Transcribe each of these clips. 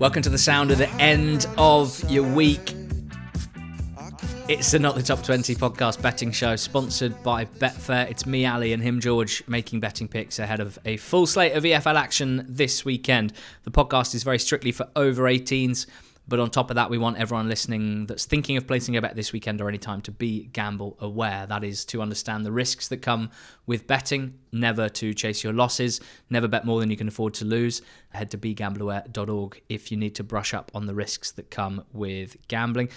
Welcome to the sound of the end of your week. It's the Not the Top 20 podcast betting show sponsored by Betfair. It's me, Ali, and him, George, making betting picks ahead of a full slate of EFL action this weekend. The podcast is very strictly for over 18s. But on top of that, we want everyone listening that's thinking of placing a bet this weekend or any time to be gamble aware. That is to understand the risks that come with betting, never to chase your losses, never bet more than you can afford to lose. Head to begambleaware.org if you need to brush up on the risks that come with gambling.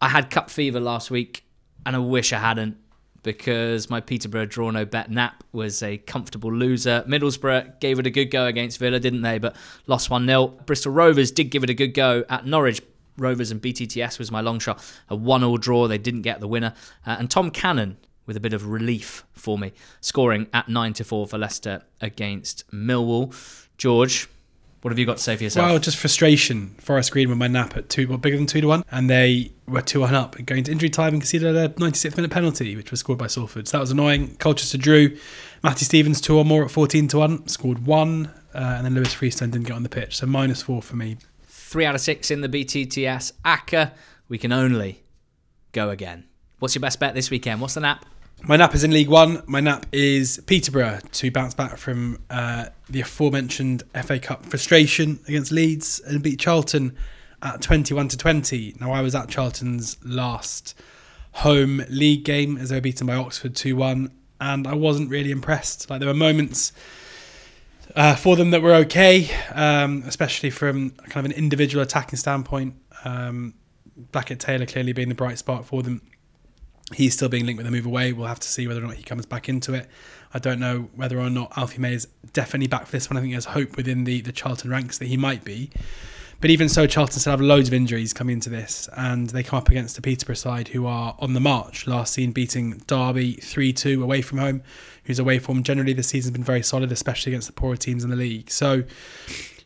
I had cup fever last week and I wish I hadn't because my Peterborough draw no bet nap was a comfortable loser. Middlesbrough gave it a good go against Villa, didn't they? But lost 1 0. Bristol Rovers did give it a good go at Norwich. Rovers and BTTS was my long shot. A 1 0 draw. They didn't get the winner. Uh, and Tom Cannon with a bit of relief for me, scoring at 9 to 4 for Leicester against Millwall. George, what have you got to say for yourself? Well, just frustration. Forest Green with my nap at two, well, bigger than two to one, and they were two one up, going to injury time and conceded a 96th minute penalty, which was scored by Salford. So that was annoying. Colchester drew. Matty Stevens two or more at 14 to one, scored one, uh, and then Lewis Freestone didn't get on the pitch. So minus four for me. Three out of six in the BTTS. ACCA, we can only go again. What's your best bet this weekend? What's the nap? My nap is in League One. My nap is Peterborough to bounce back from uh, the aforementioned FA Cup frustration against Leeds and beat Charlton at 21 to 20. Now, I was at Charlton's last home league game as they were beaten by Oxford 2 1, and I wasn't really impressed. Like, there were moments. Uh, for them that were okay, um, especially from kind of an individual attacking standpoint. Um, Blackett Taylor clearly being the bright spot for them he's still being linked with a move away. We'll have to see whether or not he comes back into it. I don't know whether or not Alfie May is definitely back for this one. I think there's hope within the, the Charlton ranks that he might be. But even so, Charlton still have loads of injuries coming into this, and they come up against the Peterborough side who are on the march. Last seen beating Derby 3 2 away from home, whose away form generally this season has been very solid, especially against the poorer teams in the league. So,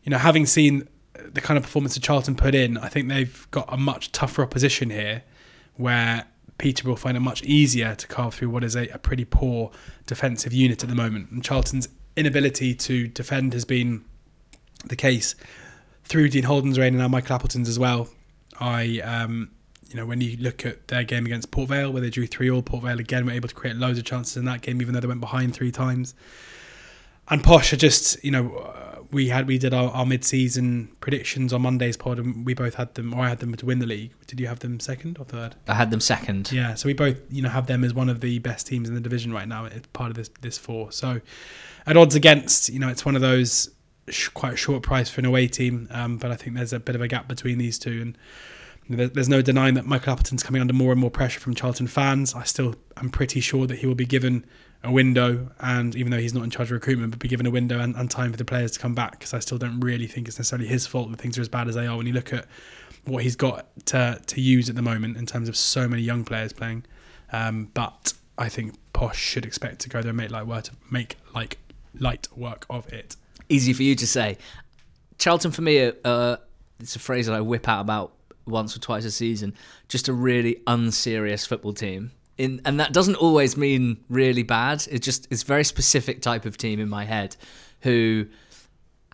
you know, having seen the kind of performance that Charlton put in, I think they've got a much tougher opposition here where Peterborough will find it much easier to carve through what is a, a pretty poor defensive unit at the moment. And Charlton's inability to defend has been the case through Dean Holden's reign and now Michael Appleton's as well. I, um, you know, when you look at their game against Port Vale, where they drew 3 all, Port Vale again were able to create loads of chances in that game, even though they went behind three times. And Posh are just, you know, we had we did our, our mid-season predictions on Monday's pod, and we both had them, or I had them to win the league. Did you have them second or third? I had them second. Yeah, so we both you know have them as one of the best teams in the division right now. It's part of this this four. So at odds against, you know, it's one of those sh- quite short price for an away team, um, but I think there's a bit of a gap between these two and. There's no denying that Michael Appleton's coming under more and more pressure from Charlton fans. I still am pretty sure that he will be given a window, and even though he's not in charge of recruitment, but be given a window and, and time for the players to come back. Because I still don't really think it's necessarily his fault that things are as bad as they are when you look at what he's got to to use at the moment in terms of so many young players playing. Um, but I think Posh should expect to go there and make work make like light work of it. Easy for you to say. Charlton for me, uh, it's a phrase that I whip out about once or twice a season. Just a really unserious football team in, and that doesn't always mean really bad. It's just it's very specific type of team in my head who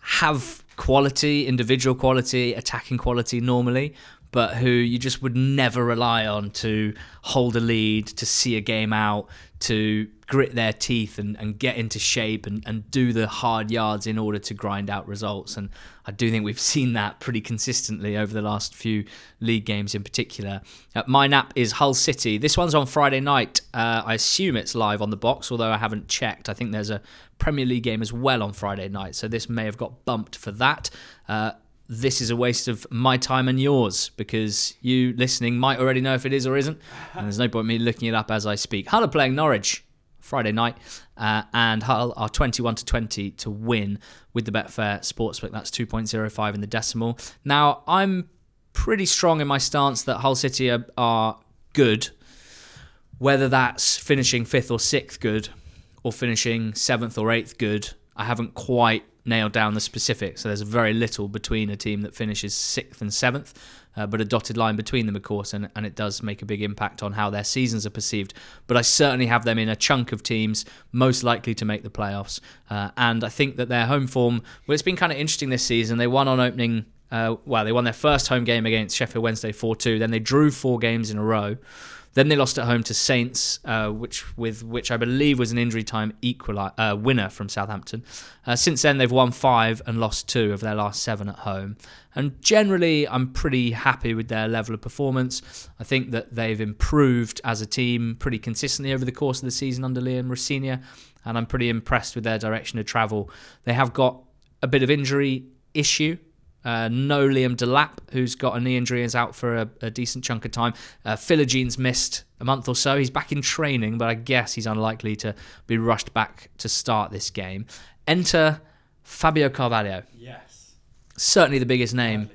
have quality, individual quality, attacking quality normally, but who you just would never rely on to hold a lead, to see a game out, to grit their teeth and, and get into shape and, and do the hard yards in order to grind out results. And I do think we've seen that pretty consistently over the last few league games in particular. Uh, my nap is Hull City. This one's on Friday night. Uh, I assume it's live on the box, although I haven't checked. I think there's a Premier League game as well on Friday night, so this may have got bumped for that. Uh, this is a waste of my time and yours because you listening might already know if it is or isn't. And there's no point me looking it up as I speak. Hull are playing Norwich Friday night, uh, and Hull are 21 to 20 to win with the Betfair Sportsbook. That's 2.05 in the decimal. Now, I'm pretty strong in my stance that Hull City are, are good, whether that's finishing fifth or sixth good, or finishing seventh or eighth good. I haven't quite nailed down the specifics. So there's very little between a team that finishes sixth and seventh, uh, but a dotted line between them, of course, and, and it does make a big impact on how their seasons are perceived. But I certainly have them in a chunk of teams most likely to make the playoffs. Uh, and I think that their home form, well, it's been kind of interesting this season. They won on opening Uh, well, they won their first home game against Sheffield Wednesday 4 2. Then they drew four games in a row. Then they lost at home to Saints, uh, which with which I believe was an injury time equali- uh, winner from Southampton. Uh, since then, they've won five and lost two of their last seven at home. And generally, I'm pretty happy with their level of performance. I think that they've improved as a team pretty consistently over the course of the season under Liam Rosenior, and I'm pretty impressed with their direction of travel. They have got a bit of injury issue uh, no Liam Delap, who's got a knee injury, is out for a, a decent chunk of time. Uh, missed a month or so. He's back in training, but I guess he's unlikely to be rushed back to start this game. Enter Fabio Carvalho. Yes. Certainly the biggest name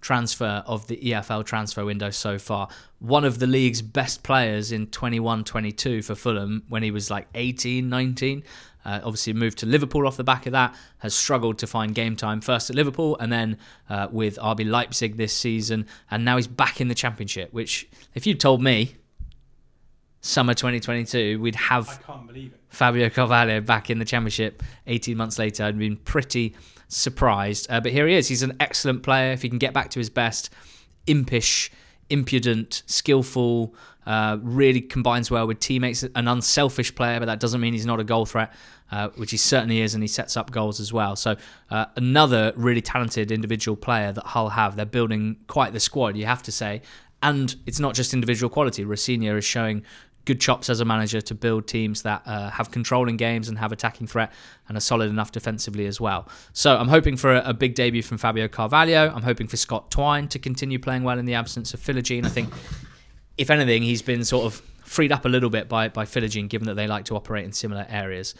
transfer of the EFL transfer window so far. One of the league's best players in 21 22 for Fulham when he was like 18, 19. Uh, obviously, moved to Liverpool off the back of that, has struggled to find game time first at Liverpool and then uh, with RB Leipzig this season. And now he's back in the Championship, which, if you told me summer 2022 we'd I have can't believe it. Fabio Carvalho back in the Championship 18 months later, I'd been pretty surprised. Uh, but here he is. He's an excellent player. If he can get back to his best, impish, impudent, skillful, uh, really combines well with teammates. An unselfish player, but that doesn't mean he's not a goal threat, uh, which he certainly is, and he sets up goals as well. So uh, another really talented individual player that Hull have. They're building quite the squad, you have to say. And it's not just individual quality. Rosenior is showing good chops as a manager to build teams that uh, have control in games and have attacking threat and are solid enough defensively as well. So I'm hoping for a, a big debut from Fabio Carvalho. I'm hoping for Scott Twine to continue playing well in the absence of Philogene. I think, if anything, he's been sort of freed up a little bit by, by Philogene, given that they like to operate in similar areas.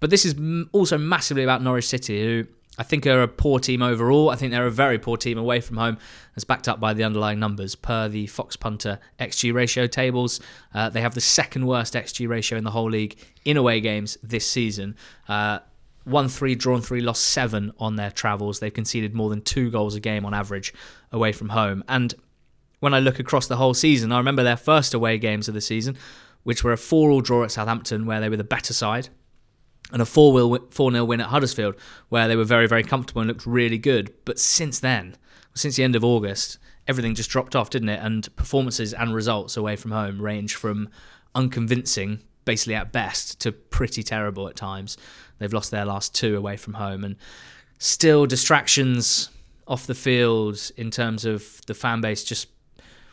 But this is also massively about Norwich City, who I think are a poor team overall. I think they're a very poor team away from home, as backed up by the underlying numbers. Per the Fox Punter XG ratio tables, uh, they have the second worst XG ratio in the whole league in away games this season. Uh, three, drawn three, lost seven on their travels. They've conceded more than two goals a game on average away from home. And when I look across the whole season, I remember their first away games of the season, which were a 4 all draw at Southampton, where they were the better side, and a 4 0 win at Huddersfield, where they were very, very comfortable and looked really good. But since then, since the end of August, everything just dropped off, didn't it? And performances and results away from home range from unconvincing, basically at best, to pretty terrible at times. They've lost their last two away from home, and still distractions off the field in terms of the fan base just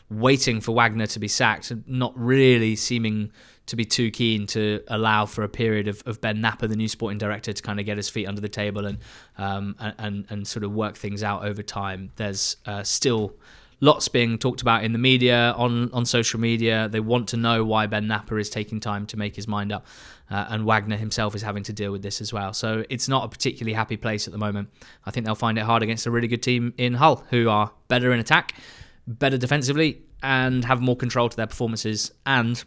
waiting for Wagner to be sacked, and not really seeming to be too keen to allow for a period of, of Ben Knapper, the new sporting director, to kind of get his feet under the table and um, and and sort of work things out over time. There's uh, still lots being talked about in the media, on on social media. They want to know why Ben Knapper is taking time to make his mind up, uh, and Wagner himself is having to deal with this as well. So it's not a particularly happy place at the moment. I think they'll find it hard against a really good team in Hull, who are better in attack, better defensively, and have more control to their performances and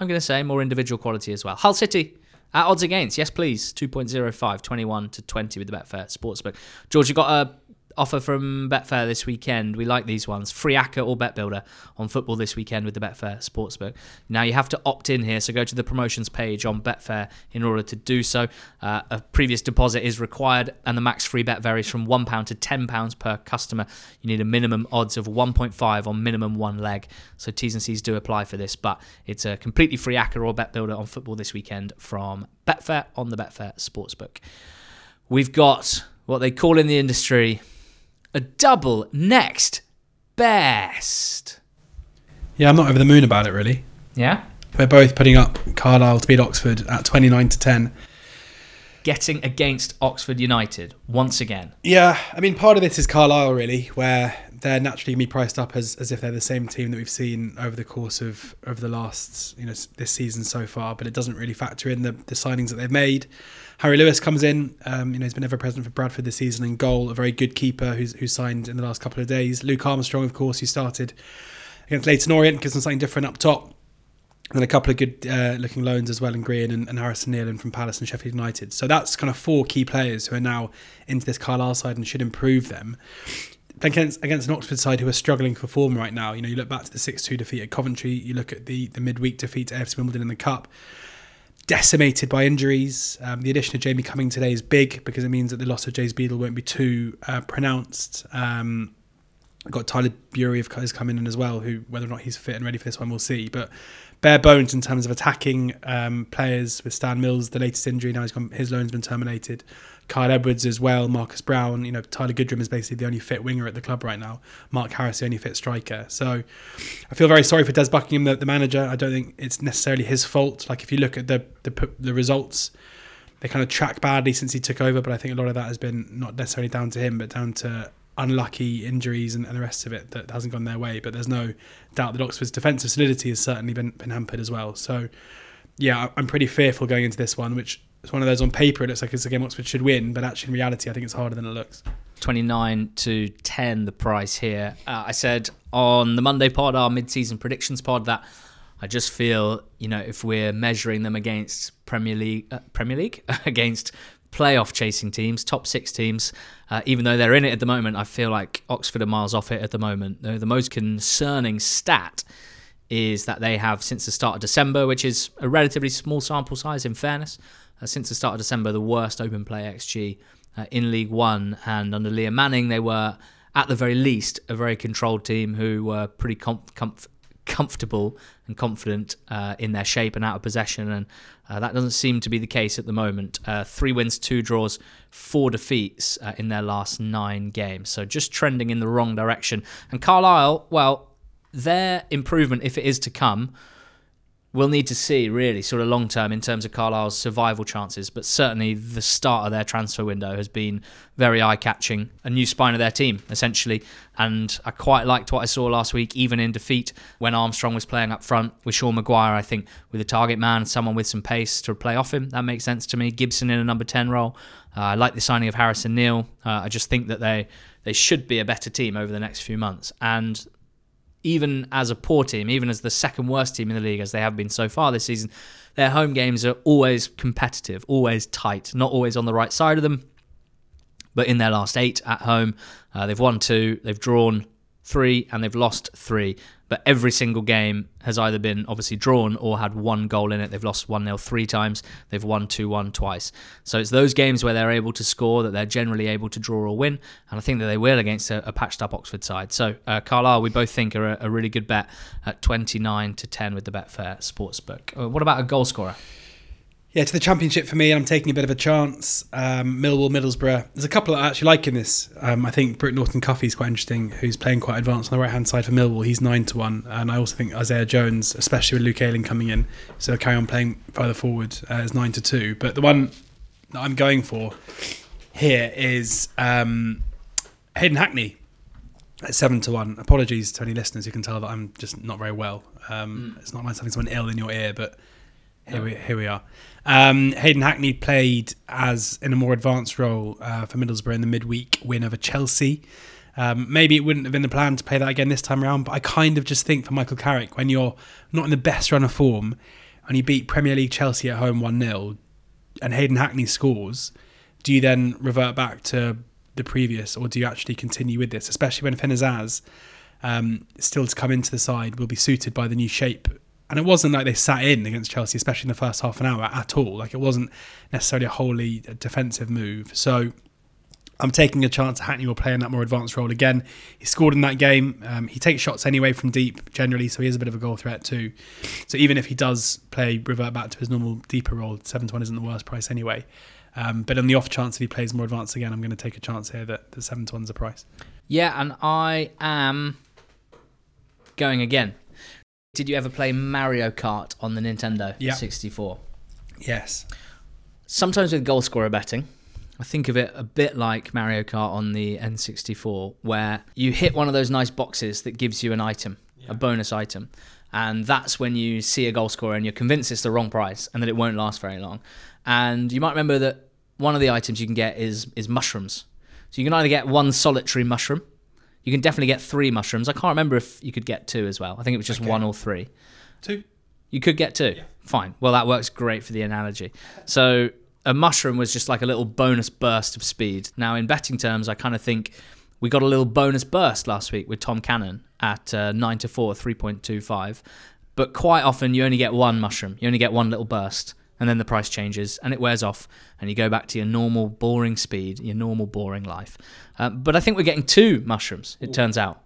I'm going to say more individual quality as well. Hull City at odds against, yes please, 2.05, 21 to 20 with the Betfair Sportsbook. George, you got a offer from Betfair this weekend. We like these ones. Free ACCA or Bet Builder on football this weekend with the Betfair Sportsbook. Now you have to opt in here, so go to the promotions page on Betfair in order to do so. Uh, a previous deposit is required, and the max free bet varies from £1 to £10 per customer. You need a minimum odds of 1.5 on minimum one leg. So T's and C's do apply for this, but it's a completely free ACCA or Bet Builder on football this weekend from Betfair on the Betfair Sportsbook. We've got what they call in the industry a double next best. Yeah, I'm not over the moon about it really. Yeah? We're both putting up Carlisle to beat Oxford at 29 to 10. Getting against Oxford United once again. Yeah, I mean, part of this is Carlisle really, where they're naturally going to be priced up as, as if they're the same team that we've seen over the course of over the last you know this season so far. But it doesn't really factor in the, the signings that they've made. Harry Lewis comes in. Um, you know, he's been ever present for Bradford this season in goal. A very good keeper who's who's signed in the last couple of days. Luke Armstrong, of course, who started against Leyton Orient, gives them something different up top. And a couple of good uh, looking loans as well in Green and, and Harrison Nealon from Palace and Sheffield United. So that's kind of four key players who are now into this Carlisle side and should improve them. Against, against an Oxford side who are struggling for form right now. You know, you look back to the 6 2 defeat at Coventry, you look at the, the midweek defeat to AFC Wimbledon in the Cup. Decimated by injuries. Um, the addition of Jamie Cumming today is big because it means that the loss of James Beadle won't be too uh, pronounced. Um, got Tyler Burey has come in as well, who whether or not he's fit and ready for this one, we'll see. But bare bones in terms of attacking um, players with Stan Mills, the latest injury now he's gone, his loan's been terminated. Kyle Edwards as well, Marcus Browne, You know, Tyler Goodrum is basically the only fit winger at the club right now. Mark Harris, the only fit striker. So I feel very sorry for Des Buckingham, the, the manager. I don't think it's necessarily his fault. Like if you look at the, the the results, they kind of track badly since he took over. But I think a lot of that has been not necessarily down to him, but down to unlucky injuries and, and, the rest of it that hasn't gone their way. But there's no doubt that Oxford's defensive solidity has certainly been, been hampered as well. So, yeah, I'm pretty fearful going into this one, which is one of those on paper it looks like it's a game Oxford should win, but actually in reality, I think it's harder than it looks. 29 to 10 the price here. Uh, I said on the Monday pod, our mid-season predictions pod, that I just feel, you know, if we're measuring them against Premier League, uh, Premier League against playoff chasing teams, top six teams. Uh, even though they're in it at the moment, I feel like Oxford are miles off it at the moment. The, the most concerning stat is that they have, since the start of December, which is a relatively small sample size in fairness, since the start of December, the worst open play XG uh, in League One. And under Liam Manning, they were, at the very least, a very controlled team who were pretty com- comf- comfortable and confident uh, in their shape and out of possession, and uh, that doesn't seem to be the case at the moment. Uh, three wins, two draws, four defeats uh, in their last nine games, so just trending in the wrong direction. And Carlisle, well, their improvement, if it is to come, we'll need to see really sort of long term in terms of Carlisle's survival chances. But certainly the start of their transfer window has been very eye catching, a new spine of their team essentially. And I quite liked what I saw last week, even in defeat when Armstrong was playing up front with Sean Maguire. I think with a target man, someone with some pace to play off him, that makes sense to me. Gibson in a number ten role. Uh, I like the signing of Harrison Neal. Uh, I just think that they they should be a better team over the next few months. And even as a poor team, even as the second worst team in the league, as they have been so far this season, their home games are always competitive, always tight, not always on the right side of them. But in their last eight at home, uh, they've won two, they've drawn three, and they've lost three but every single game has either been obviously drawn or had one goal in it. They've lost 1 0 three times, they've won 2 1 twice. So it's those games where they're able to score that they're generally able to draw or win, and I think that they will against a, a patched up Oxford side. So uh, Carlisle, we both think are a, a, really good bet at 29 to 10 with the Betfair Sportsbook. Uh, what about a goal scorer? Yeah, to the championship for me, I'm taking a bit of a chance. Um, Millwall, Middlesbrough. There's a couple that I actually like in this. Um, I think Brooke Norton Cuffy is quite interesting, who's playing quite advanced on the right hand side for Millwall. He's nine to one, and I also think Isaiah Jones, especially with Luke Ayling coming in, so carry on playing further forward, uh, is nine to two. But the one that I'm going for here is um, Hayden Hackney at seven to one. Apologies to any listeners who can tell that I'm just not very well. Um, mm. It's not nice having someone ill in your ear, but here we here we are. Um, Hayden Hackney played as in a more advanced role uh, for Middlesbrough in the midweek win over Chelsea. Um, maybe it wouldn't have been the plan to play that again this time around, but I kind of just think for Michael Carrick, when you're not in the best run of form and you beat Premier League Chelsea at home 1 0 and Hayden Hackney scores, do you then revert back to the previous or do you actually continue with this? Especially when Finn Azaz, um, still to come into the side, will be suited by the new shape and it wasn't like they sat in against Chelsea, especially in the first half an hour at all. Like it wasn't necessarily a wholly defensive move. So I'm taking a chance Hackney will play in that more advanced role again. He scored in that game. Um, he takes shots anyway from deep generally, so he is a bit of a goal threat too. So even if he does play revert back to his normal deeper role, seven to one isn't the worst price anyway. Um, but on the off chance if he plays more advanced again, I'm going to take a chance here that the seven to one's the price. Yeah, and I am going again. Did you ever play Mario Kart on the Nintendo 64? Yes. Sometimes with goal scorer betting, I think of it a bit like Mario Kart on the N64, where you hit one of those nice boxes that gives you an item, yeah. a bonus item. And that's when you see a goal scorer and you're convinced it's the wrong price and that it won't last very long. And you might remember that one of the items you can get is is mushrooms. So you can either get one solitary mushroom, you can definitely get three mushrooms. I can't remember if you could get two as well. I think it was just okay. one or three. Two. You could get two. Yeah. Fine. Well, that works great for the analogy. So a mushroom was just like a little bonus burst of speed. Now, in betting terms, I kind of think we got a little bonus burst last week with Tom Cannon at uh, 9 to 4, 3.25. But quite often, you only get one mushroom, you only get one little burst. And then the price changes and it wears off and you go back to your normal boring speed your normal boring life. Uh, but i think we're getting two mushrooms it turns out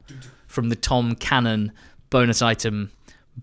from the tom cannon bonus item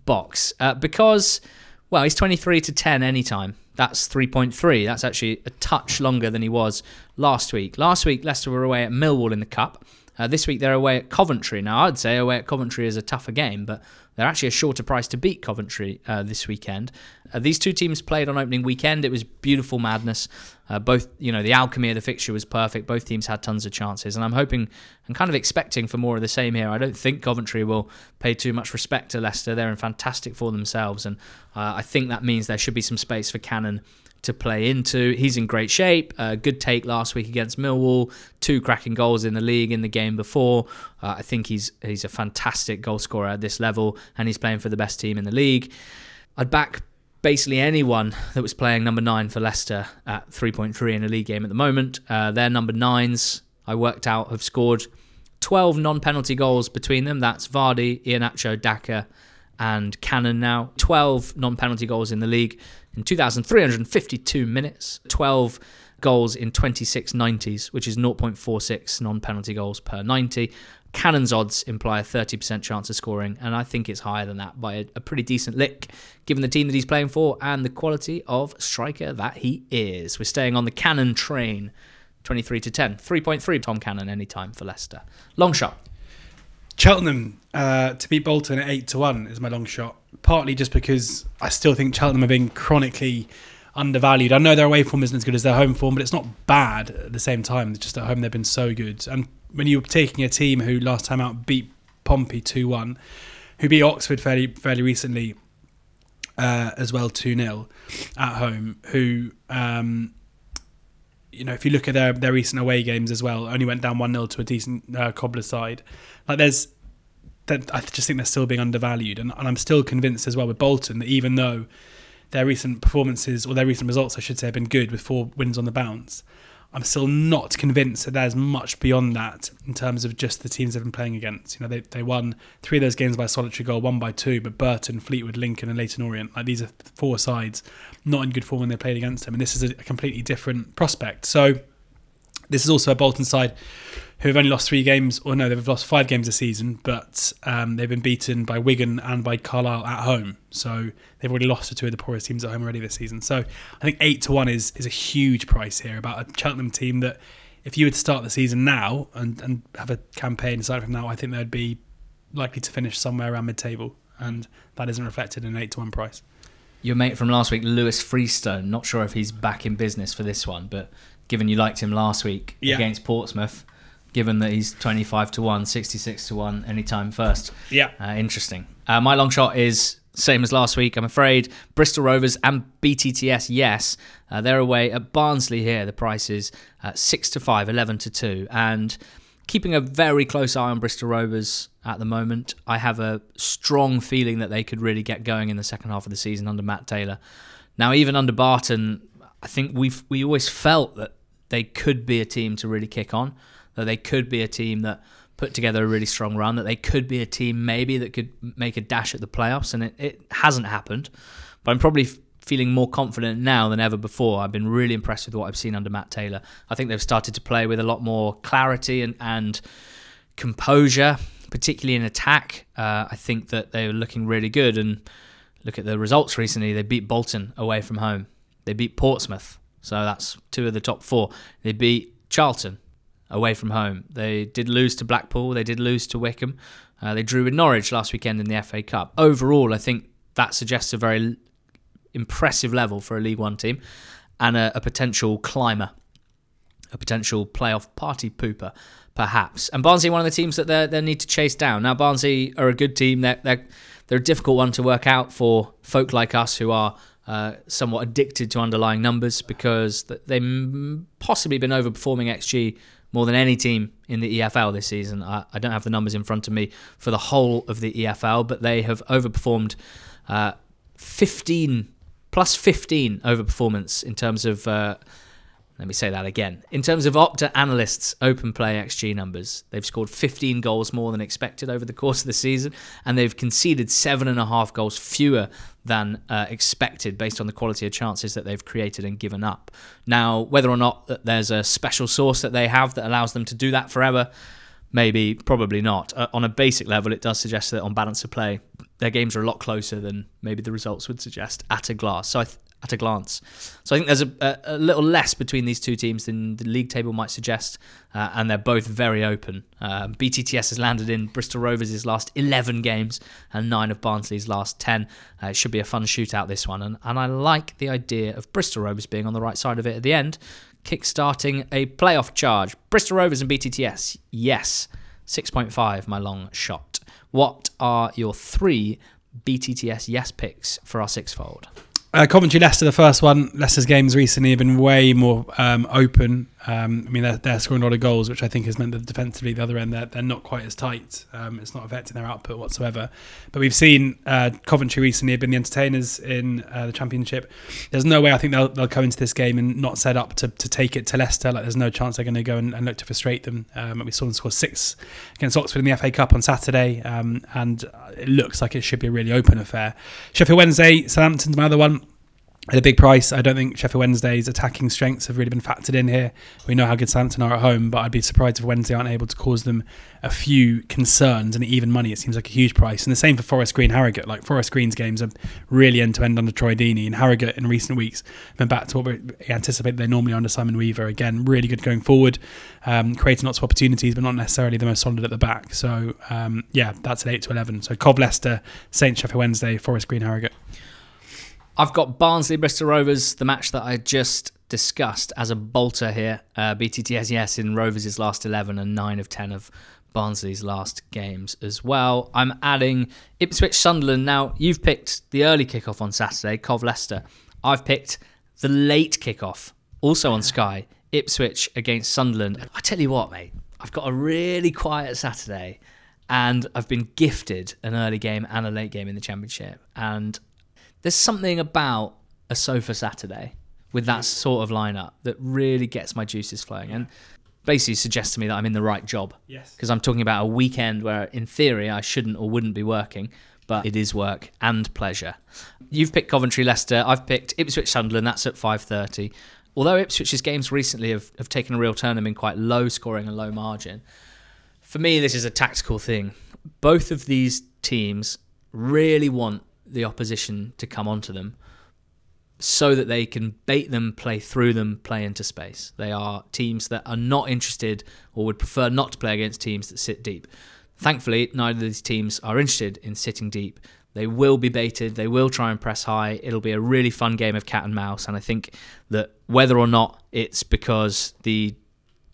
box. Uh, because well he's 23 to 10 anytime. That's 3.3 that's actually a touch longer than he was last week. Last week leicester were away at millwall in the cup. Uh, this week they're away at Coventry. Now, I'd say away at Coventry is a tougher game, but they're actually a shorter price to beat Coventry uh, this weekend. Uh, these two teams played on opening weekend. It was beautiful madness. Uh, both, you know, the alchemy of the fixture was perfect. Both teams had tons of chances, and I'm hoping and kind of expecting for more of the same here. I don't think Coventry will pay too much respect to Leicester. They're in fantastic for themselves, and uh, I think that means there should be some space for Cannon to play into. He's in great shape. Uh, good take last week against Millwall. Two cracking goals in the league in the game before. Uh, I think he's he's a fantastic goal scorer at this level, and he's playing for the best team in the league. I'd back basically anyone that was playing number nine for Leicester at 3.3 in a league game at the moment. Uh, their number nines, I worked out, have scored 12 non-penalty goals between them. That's Vardy, Iheanacho, Daka, and Cannon now. 12 non-penalty goals in the league in 2,352 minutes, 12 goals in 26 90s, which is 0.46 non penalty goals per 90. Cannon's odds imply a 30% chance of scoring, and I think it's higher than that by a, a, pretty decent lick, given the team that he's playing for and the quality of striker that he is. We're staying on the Cannon train, 23 to 10. 3.3 Tom Cannon anytime for Leicester. Long shot. Cheltenham uh, to beat Bolton at 8 to 1 is my long shot partly just because I still think Cheltenham have been chronically undervalued. I know their away form isn't as good as their home form, but it's not bad at the same time. Just at home, they've been so good. And when you're taking a team who last time out beat Pompey 2 1, who beat Oxford fairly, fairly recently uh, as well 2 0 at home, who. Um, you know, if you look at their, their recent away games as well, only went down 1 0 to a decent uh, cobbler side. Like, there's that I just think they're still being undervalued, and, and I'm still convinced as well with Bolton that even though their recent performances or their recent results, I should say, have been good with four wins on the bounce. I'm still not convinced that there's much beyond that in terms of just the teams they've been playing against. You know, they, they won three of those games by solitary goal, one by two, but Burton, Fleetwood, Lincoln, and Leyton Orient, like these are four sides not in good form when they played against them, and this is a completely different prospect. So this is also a Bolton side who have only lost three games, or no, they've lost five games this season, but um, they've been beaten by Wigan and by Carlisle at home. So they've already lost to two of the poorest teams at home already this season. So I think eight to one is is a huge price here about a Cheltenham team that, if you were to start the season now and, and have a campaign starting from now, I think they'd be likely to finish somewhere around mid-table, and that isn't reflected in an eight to one price. Your mate from last week, Lewis Freestone, not sure if he's back in business for this one, but given you liked him last week yeah. against Portsmouth, given that he's 25 to 1, 66 to 1 anytime first. Yeah. Uh, interesting. Uh, my long shot is same as last week, I'm afraid. Bristol Rovers and BTTS, yes. Uh, they're away at Barnsley here. The price is uh, 6 to 5, 11 to 2. And keeping a very close eye on Bristol Rovers at the moment. I have a strong feeling that they could really get going in the second half of the season under Matt Taylor. Now, even under Barton, I think we've we always felt that they could be a team to really kick on that they could be a team that put together a really strong run, that they could be a team maybe that could make a dash at the playoffs, and it, it hasn't happened. But I'm probably feeling more confident now than ever before. I've been really impressed with what I've seen under Matt Taylor. I think they've started to play with a lot more clarity and, and composure, particularly in attack. Uh, I think that they were looking really good. And look at the results recently. They beat Bolton away from home. They beat Portsmouth. So that's two of the top four. They beat Charlton away from home. They did lose to Blackpool. They did lose to Wycombe. Uh, they drew with Norwich last weekend in the FA Cup. Overall, I think that suggests a very impressive level for a League One team and a, a potential climber, a potential playoff party pooper, perhaps. And Barnsley, one of the teams that they need to chase down. Now, Barnsley are a good team. They're, they're, they're a difficult one to work out for folk like us who are uh, somewhat addicted to underlying numbers because they've possibly been overperforming XG more than any team in the EFL this season. I, I, don't have the numbers in front of me for the whole of the EFL, but they have overperformed uh, 15 plus 15 overperformance in terms of uh, Let me say that again. In terms of Opta analysts' open play XG numbers, they've scored 15 goals more than expected over the course of the season, and they've conceded seven and a half goals fewer than uh, expected based on the quality of chances that they've created and given up. Now, whether or not there's a special sauce that they have that allows them to do that forever, maybe, probably not. Uh, on a basic level, it does suggest that on balance of play, their games are a lot closer than maybe the results would suggest at a glass. So I, th- at a glance. So I think there's a, a, little less between these two teams than the league table might suggest, uh, and they're both very open. Uh, BTTS has landed in Bristol Rovers' last 11 games and nine of Barnsley's last 10. Uh, it should be a fun shootout, this one, and, and I like the idea of Bristol Rovers being on the right side of it at the end, kick-starting a playoff charge. Bristol Rovers and BTTS, yes. 6.5, my long shot. What are your three BTTS yes picks for our sixfold? Uh, Coventry Leicester, the first one. Leicester's games recently have been way more um, open. Um, I mean, they're, they're, scoring a lot of goals, which I think has meant that defensively, the other end, they're, they're not quite as tight. Um, it's not affecting their output whatsoever. But we've seen uh, Coventry recently have been the entertainers in uh, the Championship. There's no way I think they'll, they'll come into this game and not set up to, to take it to Leicester. Like, there's no chance they're going to go and, and, look to frustrate them. Um, we saw them score six against Oxford in the FA Cup on Saturday, um, and it looks like it should be a really open affair. Sheffield Wednesday, Southampton's my other one at a big price. I don't think Sheffield Wednesday's attacking strengths have really been factored in here. We know how good Southampton are at home, but I'd be surprised if Wednesday aren't able to cause them a few concerns and even money. It seems like a huge price. And the same for Forest Green Harrogate. Like Forest Green's games are really end to end under Troy Deeney, and Harrogate in recent weeks have been back to what we anticipate they normally under Simon Weaver. Again, really good going forward, um, creating lots of opportunities, but not necessarily the most solid at the back. So um, yeah, that's at eight to eleven. So Cov Leicester, Saint Sheffield Wednesday, Forest Green Harrogate. I've got Barnsley Bristol Rovers, the match that I just discussed as a bolter here. Uh, BTTS, yes, in Rovers' last 11 and 9 of 10 of Barnsley's last games as well. I'm adding Ipswich Sunderland. Now, you've picked the early kickoff on Saturday, Cov Leicester. I've picked the late kickoff, also on Sky, Ipswich against Sunderland. I tell you what, mate, I've got a really quiet Saturday and I've been gifted an early game and a late game in the Championship. And there's something about a sofa Saturday with that sort of lineup that really gets my juices flowing and basically suggests to me that I'm in the right job. Yes. Because I'm talking about a weekend where, in theory, I shouldn't or wouldn't be working, but it is work and pleasure. You've picked Coventry Leicester. I've picked Ipswich Sunderland. That's at 5:30. Although Ipswich's games recently have, have taken a real turn and been quite low scoring and low margin, for me this is a tactical thing. Both of these teams really want the opposition to come onto them so that they can bait them, play through them, play into space. They are teams that are not interested or would prefer not to play against teams that sit deep. Thankfully, neither of these teams are interested in sitting deep. They will be baited, they will try and press high. It'll be a really fun game of cat and mouse. And I think that whether or not it's because the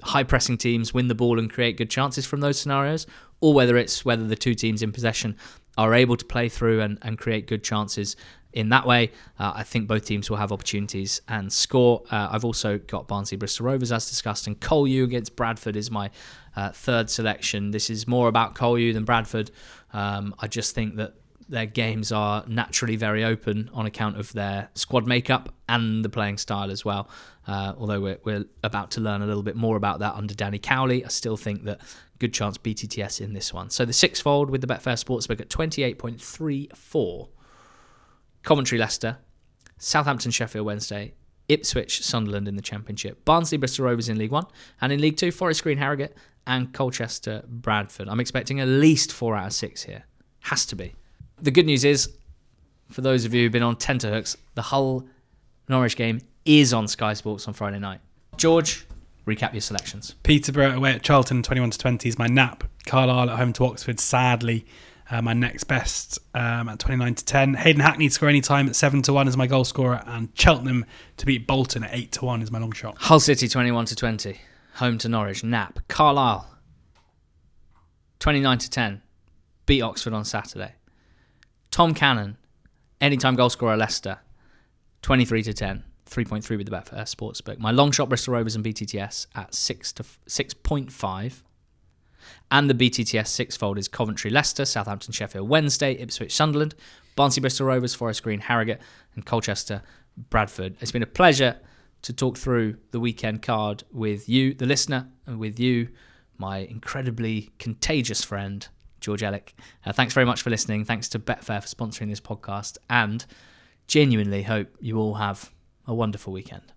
high pressing teams win the ball and create good chances from those scenarios, or whether it's whether the two teams in possession are able to play through and, and create good chances in that way. Uh, I think both teams will have opportunities and score. Uh, I've also got Barnsley Bristol Rovers as discussed, and Col U against Bradford is my uh, third selection. This is more about Col U than Bradford. Um, I just think that their games are naturally very open on account of their squad makeup and the playing style as well. Uh, although we're, we're about to learn a little bit more about that under Danny Cowley, I still think that good chance BTTS in this one. So the sixfold with the Betfair Sportsbook at 28.34. Coventry Leicester, Southampton Sheffield Wednesday, Ipswich Sunderland in the Championship, Barnsley Bristol Rovers in League One, and in League Two, Forest Green Harrogate and Colchester Bradford. I'm expecting at least four out of six here. Has to be. The good news is, for those of you who've been on tenterhooks, the Hull Norwich game is on Sky Sports on Friday night. George, recap your selections. Peterborough away at Charlton, 21 to 20 is my nap. Carlisle at home to Oxford, sadly, uh, my next best um, at 29 to 10. Hayden Hackney to score any time at 7 to 1 is my goal scorer, and Cheltenham to beat Bolton at 8 to 1 is my long shot. Hull City, 21 to 20, home to Norwich. Nap. Carlisle, 29 to 10, beat Oxford on Saturday. Tom Cannon, anytime goal scorer Leicester, 23 to 10. 3.3 with the Betfair Sportsbook. My long shot Bristol Rovers and BTTS at 6 to 6.5. And the BTTS six-fold is Coventry Leicester, Southampton Sheffield Wednesday, Ipswich Sunderland, Barnsley Bristol Rovers, Forest Green Harrogate, and Colchester Bradford. It's been a pleasure to talk through the weekend card with you, the listener, and with you, my incredibly contagious friend, George Elek. Uh, thanks very much for listening. Thanks to Betfair for sponsoring this podcast, and genuinely hope you all have a wonderful weekend.